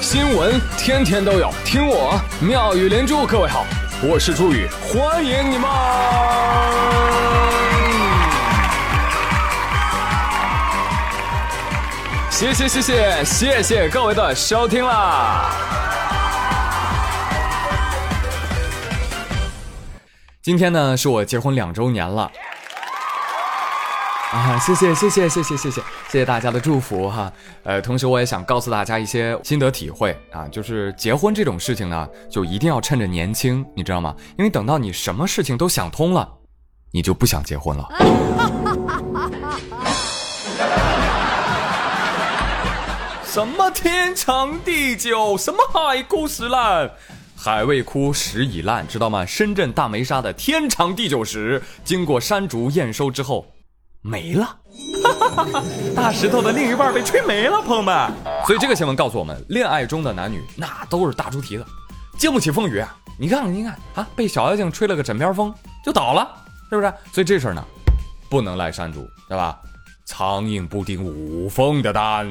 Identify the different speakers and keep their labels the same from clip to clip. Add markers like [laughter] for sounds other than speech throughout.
Speaker 1: 新闻天天都有，听我妙语连珠。各位好，我是朱宇，欢迎你们！谢谢谢谢谢谢各位的收听啦！今天呢是我结婚两周年了。啊，谢谢谢谢谢谢谢谢谢谢大家的祝福哈，呃，同时我也想告诉大家一些心得体会啊，就是结婚这种事情呢，就一定要趁着年轻，你知道吗？因为等到你什么事情都想通了，你就不想结婚了。[laughs] 什么天长地久，什么海枯石烂，海未枯石已烂，知道吗？深圳大梅沙的天长地久石，经过山竹验收之后。没了，[laughs] 大石头的另一半被吹没了，朋友们。所以这个新闻告诉我们，恋爱中的男女那都是大猪蹄子，经不起风雨。你看，你看啊，被小妖精吹了个枕边风就倒了，是不是？所以这事儿呢，不能赖山竹，对吧？苍蝇不叮无缝的蛋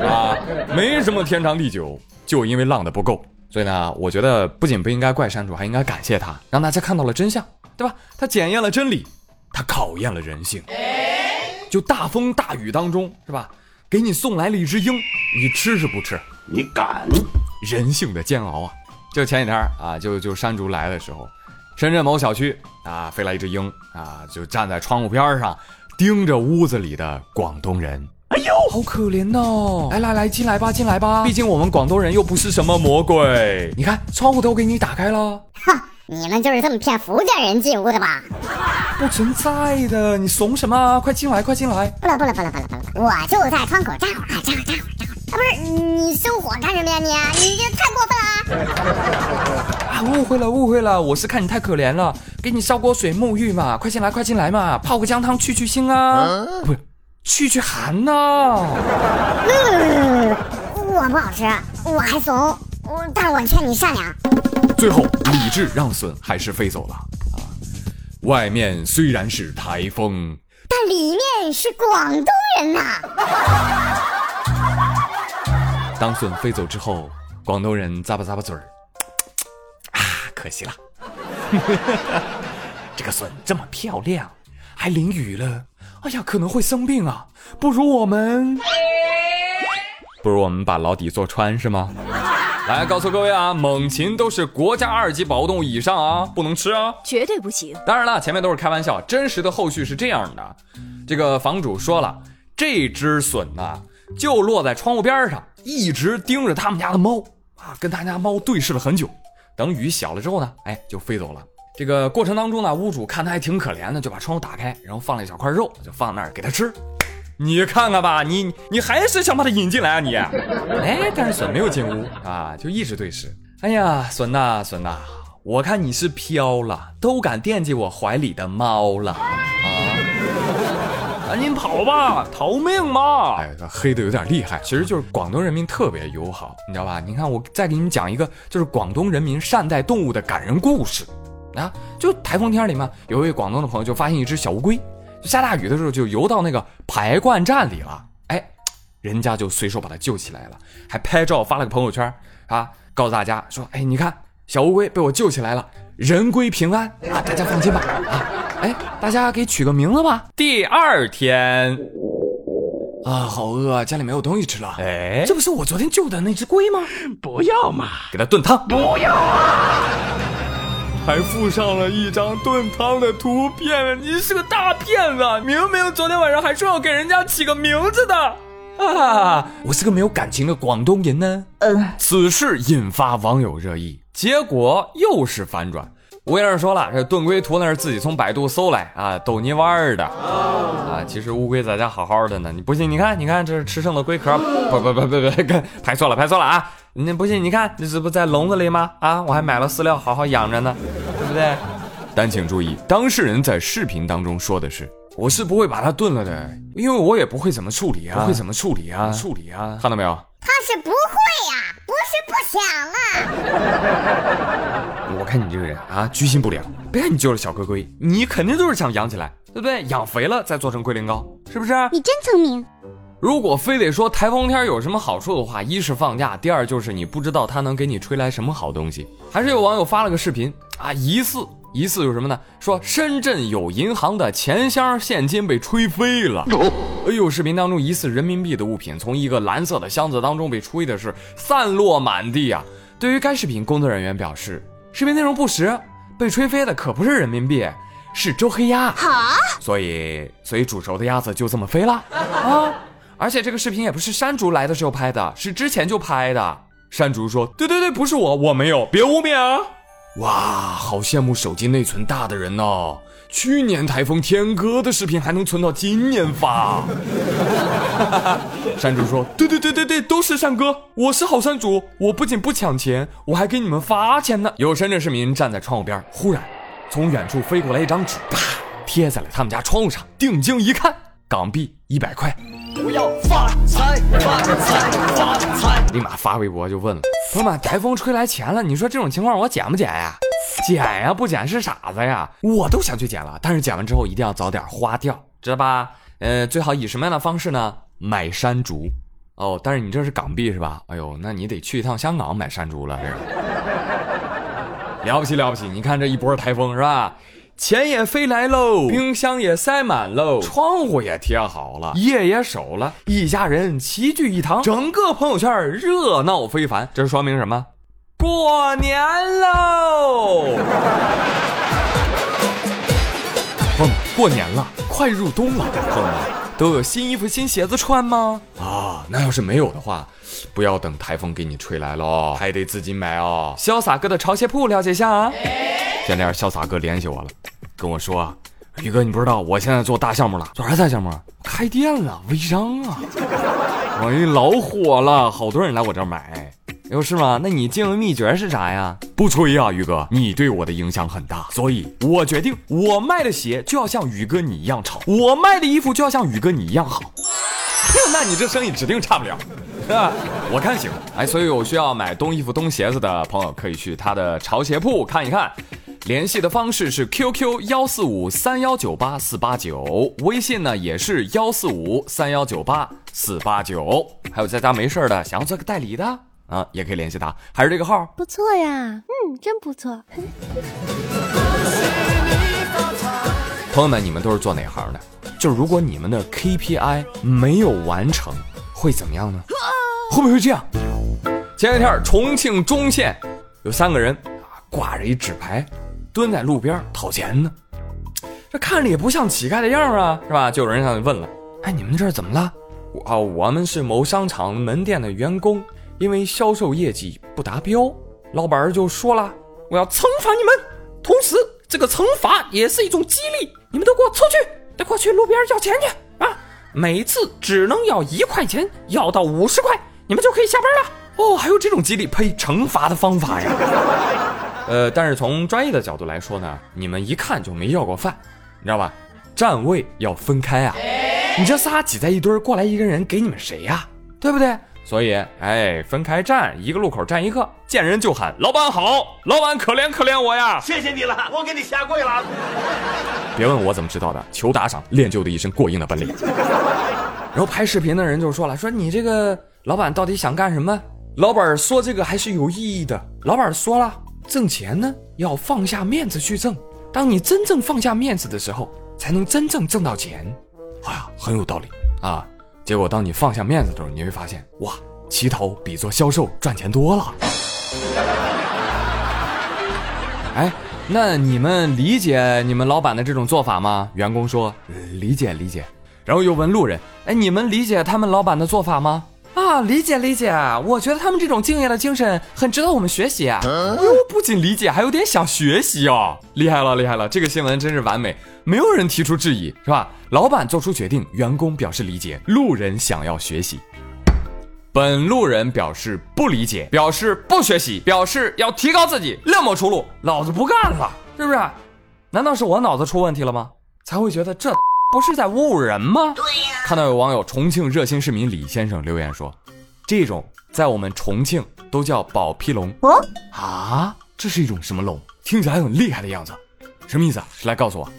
Speaker 1: 啊，没什么天长地久，就因为浪的不够。所以呢，我觉得不仅不应该怪山竹，还应该感谢他，让大家看到了真相，对吧？他检验了真理，他考验了人性。就大风大雨当中，是吧？给你送来了一只鹰，你吃是不吃？
Speaker 2: 你敢？
Speaker 1: 人性的煎熬啊！就前几天啊，就就山竹来的时候，深圳某小区啊，飞来一只鹰啊，就站在窗户边上，盯着屋子里的广东人。哎呦，好可怜哦！来来来，进来吧，进来吧。毕竟我们广东人又不是什么魔鬼。你看，窗户都给你打开了。
Speaker 3: 哼，你们就是这么骗福建人进屋的吧？
Speaker 1: 不存在的，你怂什么？快进来，快进来！
Speaker 3: 不了不了不了不了不了，我就在窗口站会儿，站会儿站会儿站会儿。啊，不是你生火干什么呀你？你这太过分
Speaker 1: 了！啊，误会了误会了，我是看你太可怜了，给你烧锅水沐浴嘛，快进来快进来嘛，泡个姜汤去去腥啊，不是去去寒呐。
Speaker 3: 嗯，我不好吃，我还怂，但是我劝你善良。
Speaker 1: 最后理智让笋还是飞走了。外面虽然是台风，
Speaker 3: 但里面是广东人呐。
Speaker 1: 当笋飞走之后，广东人咂巴咂巴嘴儿，[tsk] 啊，可惜了。[laughs] 这个笋这么漂亮，还淋雨了，哎呀，可能会生病啊。不如我们，不如我们把牢底坐穿，是吗？[laughs] 来告诉各位啊，猛禽都是国家二级保护动物以上啊，不能吃啊，
Speaker 4: 绝对不行。
Speaker 1: 当然了，前面都是开玩笑，真实的后续是这样的。这个房主说了，这只隼呐，就落在窗户边上，一直盯着他们家的猫啊，跟他家猫对视了很久。等雨小了之后呢，哎，就飞走了。这个过程当中呢，屋主看他还挺可怜的，就把窗户打开，然后放了一小块肉，就放那儿给他吃。你看看吧，你你还是想把他引进来啊你？[laughs] 哎，但是笋没有进屋啊，就一直对视。哎呀，笋呐笋呐，我看你是飘了，都敢惦记我怀里的猫了啊！赶紧跑吧，逃命嘛！哎，黑的有点厉害，其实就是广东人民特别友好，你知道吧？你看我再给你们讲一个，就是广东人民善待动物的感人故事啊！就台风天里嘛，有一位广东的朋友就发现一只小乌龟。下大雨的时候就游到那个排灌站里了，哎，人家就随手把它救起来了，还拍照发了个朋友圈啊，告诉大家说，哎，你看小乌龟被我救起来了，人归平安啊，大家放心吧啊，哎，大家给取个名字吧。第二天啊，好饿啊，家里没有东西吃了，哎，这不是我昨天救的那只龟吗？
Speaker 2: 不要嘛，
Speaker 1: 给它炖汤。
Speaker 2: 不要啊。
Speaker 1: 还附上了一张炖汤的图片，你是个大骗子！明明昨天晚上还说要给人家起个名字的啊！我是个没有感情的广东人呢。嗯，此事引发网友热议，结果又是反转。吴先生说了，这炖龟图那是自己从百度搜来啊，逗你玩儿的啊。其实乌龟在家好好的呢，你不信？你看，你看，这是吃剩的龟壳。不不不不不，拍 [laughs] 错了，拍错了啊！你不信？你看，这不在笼子里吗？啊，我还买了饲料，好好养着呢，对不对？但请注意，当事人在视频当中说的是，我是不会把它炖了的，因为我也不会怎么处理啊，不会怎么处理啊，处理啊，看到没有？
Speaker 3: 他是不会呀，不是不想
Speaker 1: 啊。[laughs] 我看你这个人啊，居心不良。别看你就是小龟龟，你肯定就是想养起来，对不对？养肥了再做成龟苓膏，是不是？
Speaker 3: 你真聪明。
Speaker 1: 如果非得说台风天有什么好处的话，一是放假，第二就是你不知道它能给你吹来什么好东西。还是有网友发了个视频啊，疑似疑似有什么呢？说深圳有银行的钱箱现金被吹飞了。[laughs] 哎呦，视频当中疑似人民币的物品从一个蓝色的箱子当中被吹的是散落满地啊。对于该视频，工作人员表示，视频内容不实，被吹飞的可不是人民币，是周黑鸭。
Speaker 3: 好，
Speaker 1: 所以所以煮熟的鸭子就这么飞了啊！而且这个视频也不是山竹来的时候拍的，是之前就拍的。山竹说：“对对对，不是我，我没有，别污蔑啊！”哇，好羡慕手机内存大的人哦！去年台风天哥的视频还能存到今年发。[laughs] 山主说：“对对对对对，都是山哥，我是好山主，我不仅不抢钱，我还给你们发钱呢。”有深圳市民站在窗户边，忽然从远处飞过来一张纸，啪贴在了他们家窗户上。定睛一看，港币一百块。
Speaker 4: 我要发财，发财，发财！
Speaker 1: 立马发微博就问了：“朋友们，台风吹来钱了，你说这种情况我捡不捡呀？[laughs] 捡呀，不捡是傻子呀！我都想去捡了，但是捡完之后一定要早点花掉，知道吧？呃，最好以什么样的方式呢？买山竹哦。但是你这是港币是吧？哎呦，那你得去一趟香港买山竹了，这 [laughs] 个了不起了不起！你看这一波台风是吧？”钱也飞来喽，冰箱也塞满喽，窗户也贴好了，夜也守了，一家人齐聚一堂，整个朋友圈热闹非凡。这说明什么？过年喽！过年了，快入冬了，朋友们都有新衣服、新鞋子穿吗？啊，那要是没有的话，不要等台风给你吹来了，还得自己买哦。潇洒哥的潮鞋铺，了解一下啊。前天潇洒哥联系我了。跟我说，宇哥，你不知道，我现在做大项目了，做啥大项目？开店了，微商啊！我一老火了，好多人来我这儿买，有是吗？那你经营秘诀是啥呀？不吹啊，宇哥，你对我的影响很大，所以我决定，我卖的鞋就要像宇哥你一样潮，我卖的衣服就要像宇哥你一样好。[laughs] 那你这生意指定差不了，是 [laughs] 吧？我看行。哎，所以有需要买冬衣服、冬鞋子的朋友，可以去他的潮鞋铺看一看。联系的方式是 QQ 幺四五三幺九八四八九，微信呢也是幺四五三幺九八四八九。还有在家没事的，想要做个代理的啊，也可以联系他，还是这个号。
Speaker 5: 不错呀，嗯，真不错。
Speaker 1: 朋友们，你们都是做哪行的？就是如果你们的 KPI 没有完成，会怎么样呢？会不会这样？前两天重庆忠县有三个人啊，挂着一纸牌。蹲在路边讨钱呢，这看着也不像乞丐的样啊，是吧？就有人上去问了：“哎，你们这儿怎么了？”“啊，我们是某商场门店的员工，因为销售业绩不达标，老板就说了，我要惩罚你们。同时，这个惩罚也是一种激励，你们都给我出去，都给我去路边要钱去啊！每次只能要一块钱，要到五十块，你们就可以下班了。哦，还有这种激励呸惩罚的方法呀？” [laughs] 呃，但是从专业的角度来说呢，你们一看就没要过饭，你知道吧？站位要分开啊！你这仨挤在一堆儿，过来一个人给你们谁呀？对不对？所以，哎，分开站，一个路口站一个，见人就喊老板好，老板可怜可怜我呀！
Speaker 2: 谢谢你了，我给你下跪了。
Speaker 1: 别问我怎么知道的，求打赏，练就的一身过硬的本领。然后拍视频的人就说了，说你这个老板到底想干什么？老板说这个还是有意义的。老板说了。挣钱呢，要放下面子去挣。当你真正放下面子的时候，才能真正挣到钱。哎呀，很有道理啊！结果当你放下面子的时候，你会发现，哇，乞讨比做销售赚钱多了。哎，那你们理解你们老板的这种做法吗？员工说理解理解。然后又问路人，哎，你们理解他们老板的做法吗？啊，理解理解，我觉得他们这种敬业的精神很值得我们学习啊！哟，不仅理解，还有点想学习哦，厉害了厉害了，这个新闻真是完美，没有人提出质疑，是吧？老板做出决定，员工表示理解，路人想要学习，本路人表示不理解，表示不学习，表示要提高自己，另谋出路，老子不干了，是不是？难道是我脑子出问题了吗？才会觉得这。[laughs] 不是在侮辱人吗？
Speaker 3: 对呀。
Speaker 1: 看到有网友重庆热心市民李先生留言说：“这种在我们重庆都叫宝皮龙。”哦啊，这是一种什么龙？听起来很厉害的样子，什么意思啊？谁来告诉我？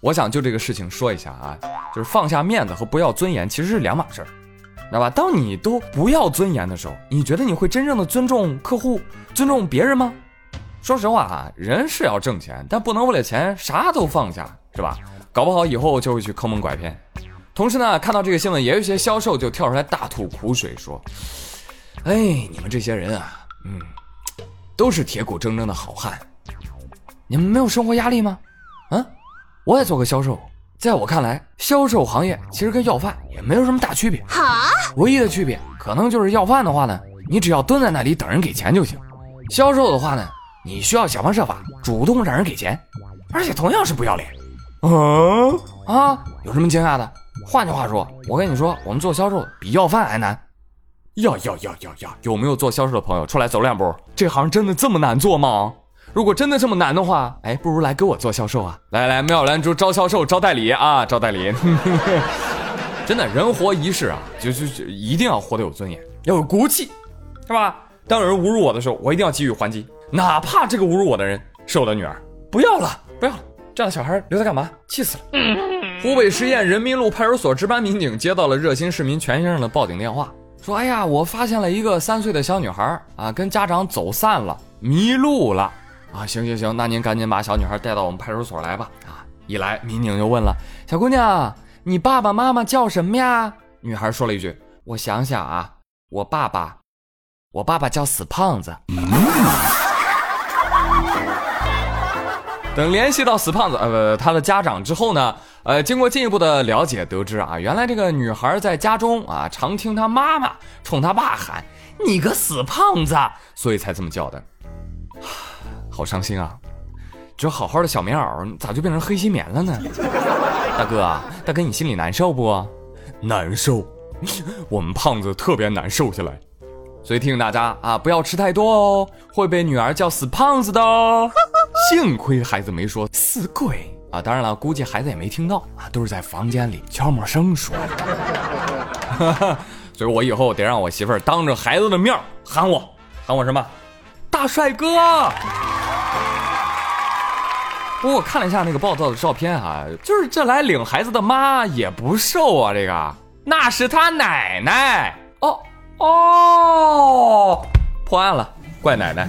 Speaker 1: 我想就这个事情说一下啊，就是放下面子和不要尊严其实是两码事儿，知道吧？当你都不要尊严的时候，你觉得你会真正的尊重客户、尊重别人吗？说实话啊，人是要挣钱，但不能为了钱啥都放下，是吧？搞不好以后就会去坑蒙拐骗。同时呢，看到这个新闻，也有一些销售就跳出来大吐苦水，说：“哎，你们这些人啊，嗯，都是铁骨铮铮的好汉，你们没有生活压力吗？啊，我也做个销售，在我看来，销售行业其实跟要饭也没有什么大区别。
Speaker 3: 好，
Speaker 1: 唯一的区别可能就是要饭的话呢，你只要蹲在那里等人给钱就行；销售的话呢，你需要想方设法主动让人给钱，而且同样是不要脸。啊啊，有什么惊讶的？换句话说，我跟你说，我们做销售比要饭还难。要要要要要！有没有做销售的朋友出来走两步？这行真的这么难做吗？如果真的这么难的话，哎，不如来给我做销售啊！来来，妙兰珠招销售、招代理啊，招代理。[laughs] 真的，人活一世啊，就就就一定要活得有尊严，要有骨气，是吧？当有人侮辱我的时候，我一定要给予还击，哪怕这个侮辱我的人是我的女儿。不要了，不要了，这样的小孩留着干嘛？气死了！湖北十堰人民路派出所值班民警接到了热心市民全先生的报警电话，说：“哎呀，我发现了一个三岁的小女孩啊，跟家长走散了，迷路了。啊，行行行，那您赶紧把小女孩带到我们派出所来吧。啊，一来民警就问了：小姑娘，你爸爸妈妈叫什么呀？女孩说了一句：我想想啊，我爸爸，我爸爸叫死胖子。嗯等联系到死胖子呃他的家长之后呢，呃，经过进一步的了解，得知啊，原来这个女孩在家中啊，常听她妈妈冲她爸喊“你个死胖子”，所以才这么叫的。[sighs] 好伤心啊！这好好的小棉袄，咋就变成黑心棉了呢？[laughs] 大哥啊，大哥，你心里难受不？难受，[laughs] 我们胖子特别难受下来，所以提醒大家啊，不要吃太多哦，会被女儿叫死胖子的哦。[laughs] 幸亏孩子没说死鬼啊！当然了，估计孩子也没听到啊，都是在房间里悄默声说的。[laughs] 所以我以后得让我媳妇儿当着孩子的面喊我，喊我什么？大帅哥！不过我看了一下那个报道的照片啊，就是这来领孩子的妈也不瘦啊，这个那是他奶奶哦哦，破案了，怪奶奶。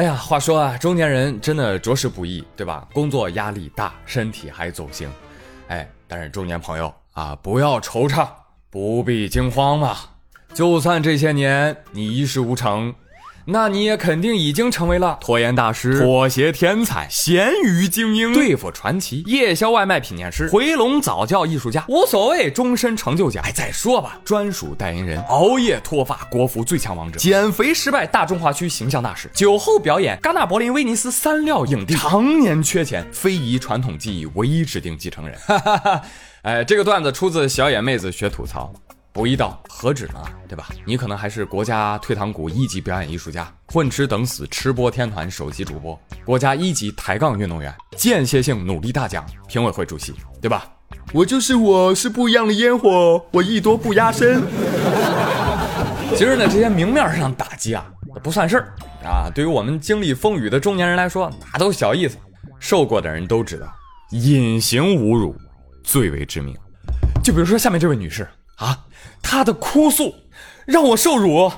Speaker 1: 哎呀，话说啊，中年人真的着实不易，对吧？工作压力大，身体还走形，哎，但是中年朋友啊，不要惆怅，不必惊慌嘛。就算这些年你一事无成，那你也肯定已经成为了拖延大师、妥协天才、咸鱼精英、对付传奇、夜宵外卖品鉴师、回笼早教艺术家，无所谓终身成就奖。哎，再说吧，专属代言人、熬夜脱发国服最强王者、减肥失败大中华区形象大使、酒后表演。戛纳、柏林、威尼斯三料影帝，常年缺钱，非遗传统技艺。唯一指定继承人。哈哈哈！哎，这个段子出自小野妹子学吐槽。不一道何止呢？对吧？你可能还是国家退堂鼓一级表演艺术家，混吃等死吃播天团首席主播，国家一级抬杠运动员，间歇性努力大奖评委会主席，对吧？我就是我，是不一样的烟火，我艺多不压身。[laughs] 其实呢，这些明面上打击啊，不算事儿啊。对于我们经历风雨的中年人来说，那都小意思。受过的人都知道，隐形侮辱最为致命。就比如说下面这位女士。啊，他的哭诉让我受辱，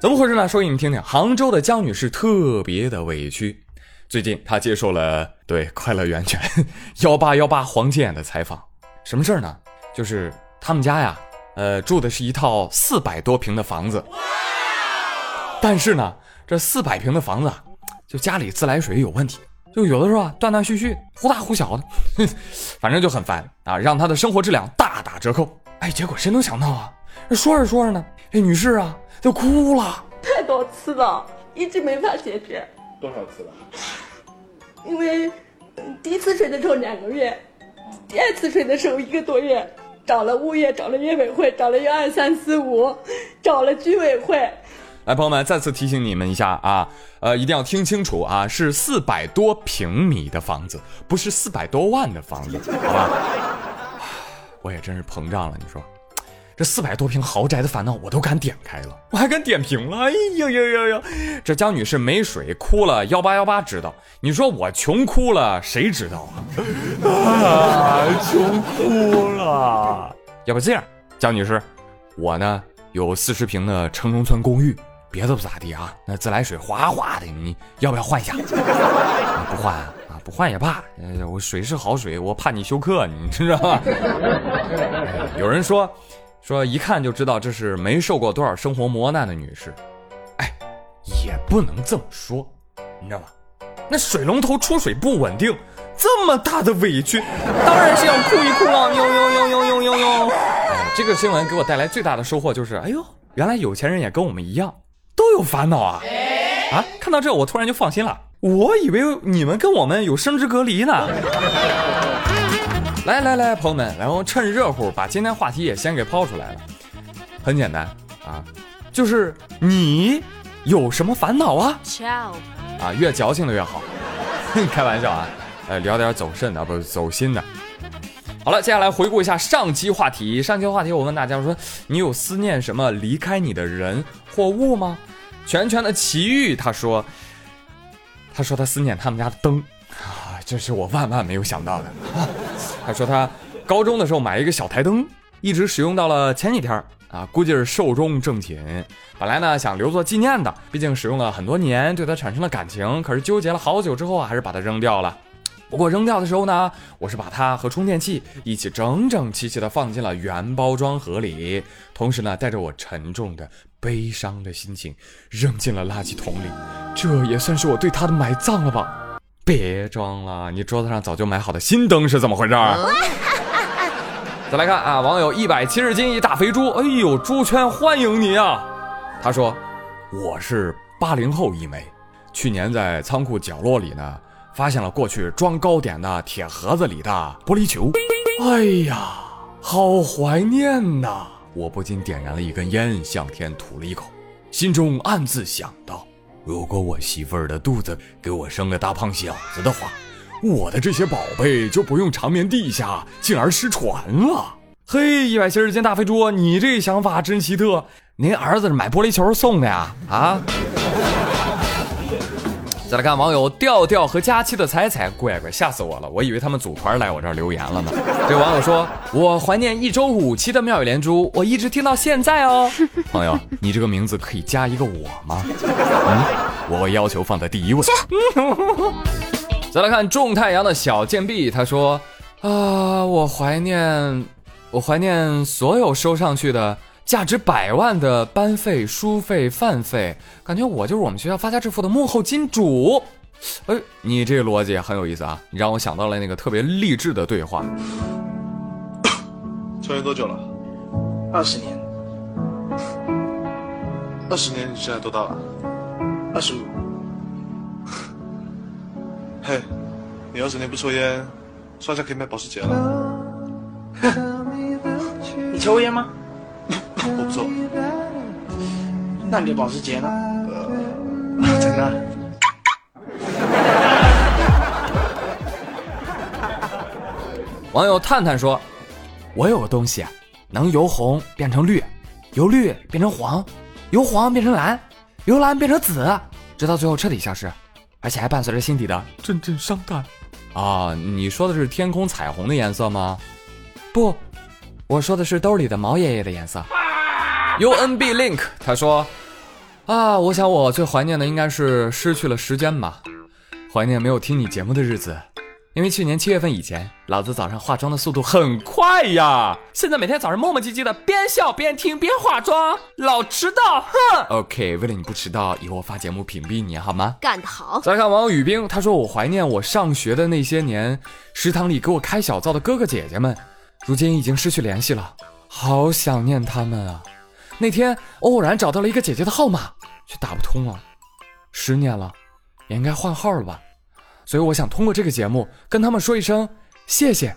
Speaker 1: 怎么回事呢？说给你们听听。杭州的江女士特别的委屈，最近她接受了对快乐源泉 [laughs] 幺八幺八黄金眼的采访。什么事儿呢？就是他们家呀，呃，住的是一套四百多平的房子，但是呢，这四百平的房子，就家里自来水有问题，就有的时候啊断断续续，忽大忽小的，[laughs] 反正就很烦啊，让她的生活质量大打折扣。哎，结果谁能想到啊？说着说着呢，这女士啊就哭了。
Speaker 6: 太多次了，一直没法解决。
Speaker 2: 多少次了？
Speaker 6: 因为第一次睡的时候两个月，第二次睡的时候一个多月，找了物业，找了业委会，找了一二三四五，找了居委会。
Speaker 1: 来，朋友们，再次提醒你们一下啊，呃，一定要听清楚啊，是四百多平米的房子，不是四百多万的房子，好吧？我也真是膨胀了，你说，这四百多平豪宅的烦恼我都敢点开了，我还敢点评了。哎呦呦呦呦！这江女士没水哭了幺八幺八知道，你说我穷哭了谁知道啊？[laughs] 啊，穷哭了。要不这样，江女士，我呢有四十平的城中村公寓，别的不咋地啊，那自来水哗哗的，你要不要换一下？[laughs] 不换啊，不换也罢。呃，我水是好水，我怕你休克，你知道吧？[laughs] 有人说。说一看就知道这是没受过多少生活磨难的女士，哎，也不能这么说，你知道吗？那水龙头出水不稳定，这么大的委屈，当然是要哭一哭了。呦呦呦呦呦呦呦！哎，这个新闻给我带来最大的收获就是，哎呦，原来有钱人也跟我们一样，都有烦恼啊！啊，看到这我突然就放心了，我以为你们跟我们有生殖隔离呢。[laughs] 来来来，朋友们，然后趁热乎把今天话题也先给抛出来了。很简单啊，就是你有什么烦恼啊？啊，越矫情的越好。[laughs] 开玩笑啊，呃，聊点走肾的，不是走心的。好了，接下来回顾一下上期话题。上期话题我问大家说，你有思念什么离开你的人或物吗？全全的奇遇他说，他说他思念他们家的灯。啊这是我万万没有想到的。[laughs] 他说他高中的时候买一个小台灯，一直使用到了前几天啊，估计是寿终正寝。本来呢想留作纪念的，毕竟使用了很多年，对它产生了感情。可是纠结了好久之后啊，还是把它扔掉了。不过扔掉的时候呢，我是把它和充电器一起整整齐齐的放进了原包装盒里，同时呢，带着我沉重的、悲伤的心情扔进了垃圾桶里。这也算是我对他的埋葬了吧。别装了，你桌子上早就买好的新灯是怎么回事？再来看啊，网友一百七十斤一大肥猪，哎呦，猪圈欢迎你啊！他说我是八零后一枚，去年在仓库角落里呢，发现了过去装糕点的铁盒子里的玻璃球，哎呀，好怀念呐！我不禁点燃了一根烟，向天吐了一口，心中暗自想到。如果我媳妇儿的肚子给我生个大胖小子的话，我的这些宝贝就不用长眠地下，进而失传了。嘿，一百七十斤大肥猪，你这想法真奇特。您儿子是买玻璃球送的呀？啊？再来看网友调调和佳期的彩彩，乖乖吓死我了！我以为他们组团来我这儿留言了呢。这网友说：“我怀念一周五期的妙语连珠，我一直听到现在哦。”朋友，你这个名字可以加一个我吗？嗯，我要求放在第一位。再来看种太阳的小贱婢，他说：“啊，我怀念，我怀念所有收上去的。”价值百万的班费、书费、饭费，感觉我就是我们学校发家致富的幕后金主。哎，你这个逻辑很有意思啊！你让我想到了那个特别励志的对话。[coughs]
Speaker 7: 抽烟多久了？
Speaker 8: 二十年。
Speaker 7: 二十年，你现在多大了？
Speaker 8: 二十五。[laughs]
Speaker 7: 嘿，你二十年不抽烟，算下可以买保时捷了。[laughs]
Speaker 8: 你抽烟吗？
Speaker 7: 我不错，
Speaker 8: 那你的保时捷呢？呃，真的。[laughs]
Speaker 1: 网友探探说：“我有个东西，能由红变成绿，由绿变成黄，由黄变成蓝，由蓝变成紫，直到最后彻底消失，而且还伴随着心底的阵阵伤感。”啊，你说的是天空彩虹的颜色吗？不，我说的是兜里的毛爷爷的颜色。UNB Link，他说：“啊，我想我最怀念的应该是失去了时间吧，怀念没有听你节目的日子。因为去年七月份以前，老子早上化妆的速度很快呀，现在每天早上磨磨唧唧的，边笑边听边化妆，老迟到，哼。OK，为了你不迟到，以后我发节目屏蔽你好吗？
Speaker 5: 干得好。
Speaker 1: 再看网友雨冰，他说我怀念我上学的那些年，食堂里给我开小灶的哥哥姐姐们，如今已经失去联系了，好想念他们啊。”那天偶然找到了一个姐姐的号码，却打不通了。十年了，也应该换号了吧？所以我想通过这个节目跟他们说一声谢谢。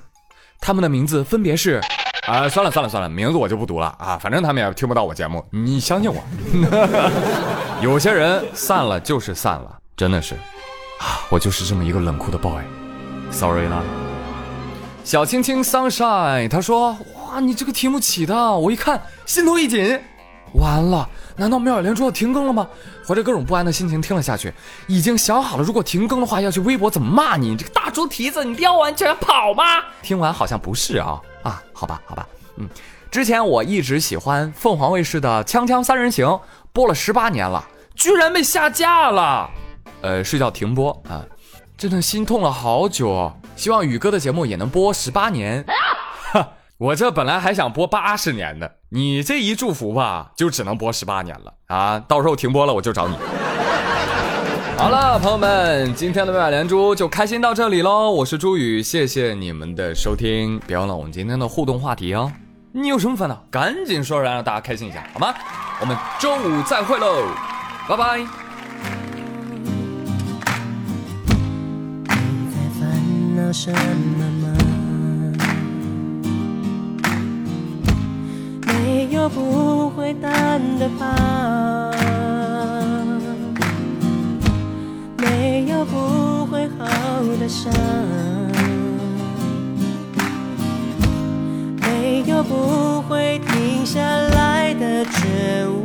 Speaker 1: 他们的名字分别是……啊，算了算了算了，名字我就不读了啊，反正他们也听不到我节目，你相信我。[laughs] 有些人散了就是散了，真的是啊，我就是这么一个冷酷的 boy。Sorry 啦。小青青 sunshine，他说。哇，你这个题目起的，我一看心头一紧，完了，难道妙语连珠要停更了吗？怀着各种不安的心情听了下去，已经想好了，如果停更的话，要去微博怎么骂你？这个大猪蹄子，你撩完就要跑吗？听完好像不是啊啊，好吧好吧，嗯，之前我一直喜欢凤凰卫视的《锵锵三人行》，播了十八年了，居然被下架了，呃，睡觉停播啊，真的心痛了好久。希望宇哥的节目也能播十八年。我这本来还想播八十年的，你这一祝福吧，就只能播十八年了啊！到时候停播了，我就找你。[laughs] 好了，朋友们，今天的妙语连珠就开心到这里喽。我是朱宇，谢谢你们的收听，别忘了我们今天的互动话题哦。你有什么烦恼，赶紧说出来，让大家开心一下，好吗？我们周五再会喽，拜拜。
Speaker 9: 你在烦恼什么没有不会淡的疤，没有不会好的伤，没有不会停下来的绝望。